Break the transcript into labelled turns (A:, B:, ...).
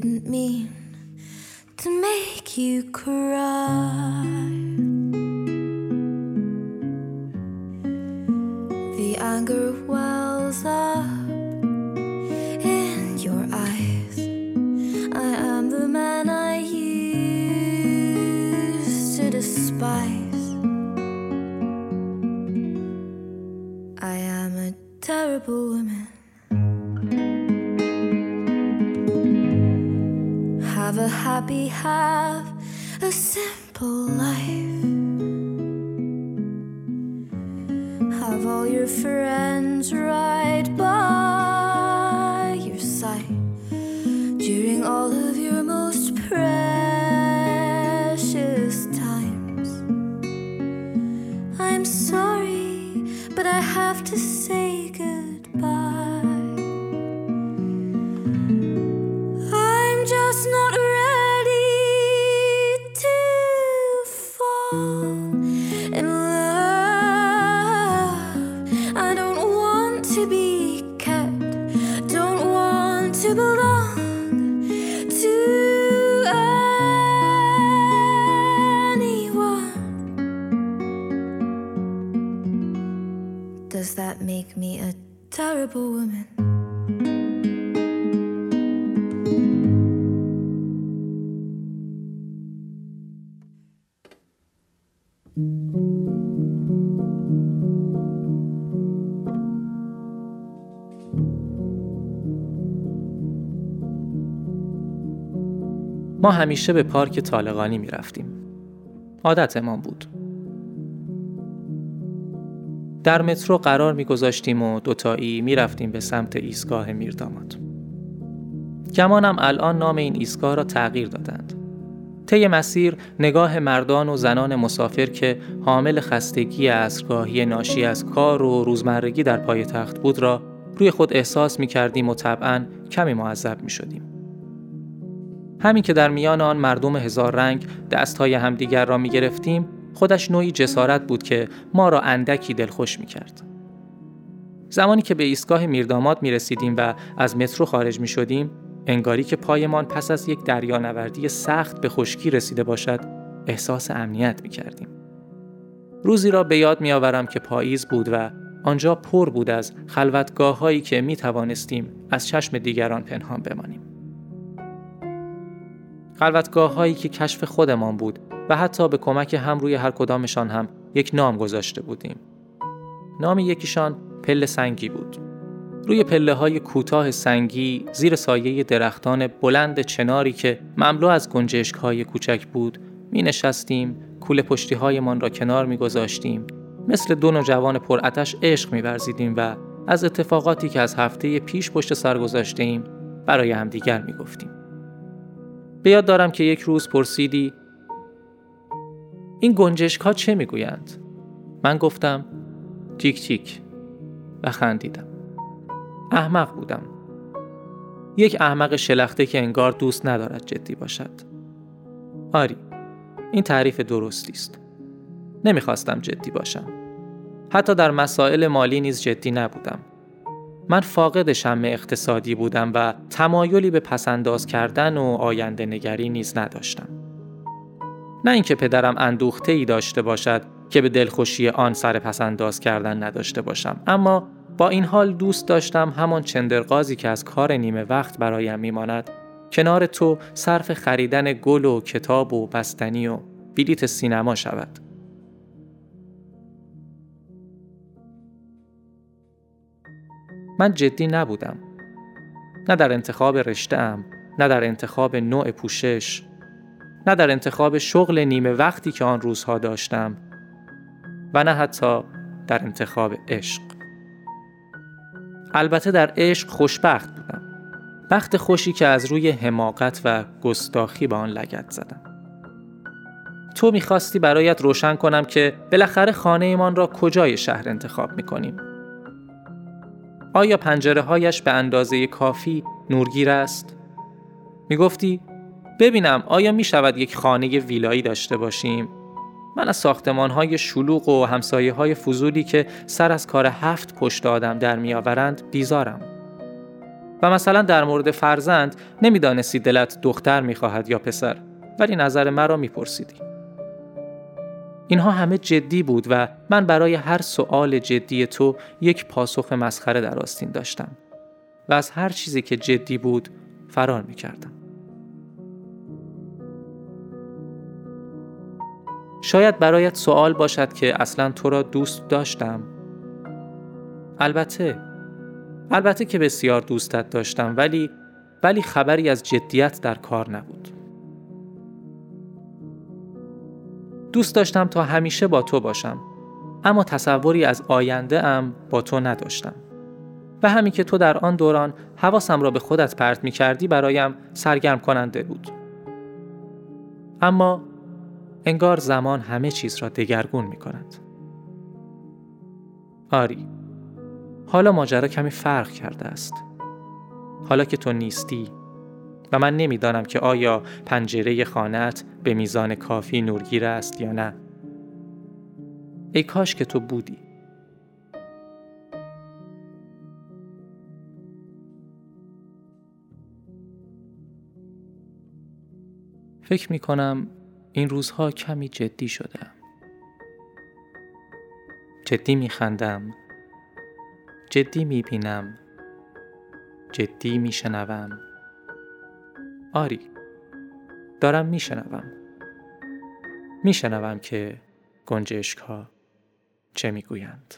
A: didn't mean to make you cry. The anger wells up in your eyes. I am the man I used to despise. I am a terrible woman. Have a happy, have a simple life. Have all your friends right by your side during all of your most precious times. I'm sorry, but I have to say
B: ما همیشه به پارک طالقانی می رفتیم. عادتمان بود. در مترو قرار می گذاشتیم و دوتایی می رفتیم به سمت ایستگاه میرداماد. گمانم الان نام این ایستگاه را تغییر دادند. طی مسیر نگاه مردان و زنان مسافر که حامل خستگی اسرگاهی ناشی از کار و روزمرگی در پای تخت بود را روی خود احساس می کردیم و طبعا کمی معذب می شدیم. همین که در میان آن مردم هزار رنگ دستهای همدیگر را می گرفتیم خودش نوعی جسارت بود که ما را اندکی دلخوش می کرد. زمانی که به ایستگاه میرداماد می رسیدیم و از مترو خارج می شدیم انگاری که پایمان پس از یک دریانوردی سخت به خشکی رسیده باشد احساس امنیت می کردیم. روزی را به یاد می آورم که پاییز بود و آنجا پر بود از خلوتگاه هایی که می توانستیم از چشم دیگران پنهان بمانیم. خلوتگاه هایی که کشف خودمان بود و حتی به کمک هم روی هر کدامشان هم یک نام گذاشته بودیم. نام یکیشان پل سنگی بود. روی پله های کوتاه سنگی زیر سایه درختان بلند چناری که مملو از گنجشک های کوچک بود می نشستیم کوله پشتی هایمان را کنار می گذاشتیم مثل دو نوجوان پرعتش عشق می ورزیدیم و از اتفاقاتی که از هفته پیش پشت سر گذاشته ایم برای همدیگر می گفتیم. به یاد دارم که یک روز پرسیدی این گنجشک ها چه می‌گویند؟ من گفتم تیک تیک و خندیدم. احمق بودم. یک احمق شلخته که انگار دوست ندارد جدی باشد. آری، این تعریف درستی است. نمی‌خواستم جدی باشم. حتی در مسائل مالی نیز جدی نبودم. من فاقد شم اقتصادی بودم و تمایلی به پسنداز کردن و آینده نگری نیز نداشتم. نه اینکه پدرم اندوخته ای داشته باشد که به دلخوشی آن سر پسنداز کردن نداشته باشم اما با این حال دوست داشتم همان چندرغازی که از کار نیمه وقت برایم میماند کنار تو صرف خریدن گل و کتاب و بستنی و بلیت سینما شود. من جدی نبودم. نه در انتخاب رشته ام، نه در انتخاب نوع پوشش، نه در انتخاب شغل نیمه وقتی که آن روزها داشتم و نه حتی در انتخاب عشق. البته در عشق خوشبخت بودم. بخت خوشی که از روی حماقت و گستاخی به آن لگت زدم. تو می‌خواستی برایت روشن کنم که بالاخره خانه ایمان را کجای شهر انتخاب می‌کنیم. آیا پنجره هایش به اندازه کافی نورگیر است؟ می‌گفتی ببینم آیا می شود یک خانه ویلایی داشته باشیم؟ من از ساختمان های شلوغ و همسایه های فضولی که سر از کار هفت پشت آدم در می آورند بیزارم. و مثلا در مورد فرزند نمی‌دانستی دلت دختر می‌خواهد یا پسر ولی نظر مرا میپرسیدی اینها همه جدی بود و من برای هر سؤال جدی تو یک پاسخ مسخره در آستین داشتم و از هر چیزی که جدی بود فرار می‌کردم شاید برایت سوال باشد که اصلا تو را دوست داشتم. البته البته که بسیار دوستت داشتم ولی ولی خبری از جدیت در کار نبود. دوست داشتم تا همیشه با تو باشم اما تصوری از آینده ام با تو نداشتم. و همین که تو در آن دوران حواسم را به خودت پرت می کردی برایم سرگرم کننده بود. اما انگار زمان همه چیز را دگرگون می کند آری حالا ماجرا کمی فرق کرده است. حالا که تو نیستی و من نمی‌دانم که آیا پنجره خانت به میزان کافی نورگیر است یا نه. ای کاش که تو بودی. فکر می کنم این روزها کمی جدی شدم. جدی می خندم جدی می بینم جدی می شنوم آری دارم می شنوم می شنوم که گنجشک ها چه می گویند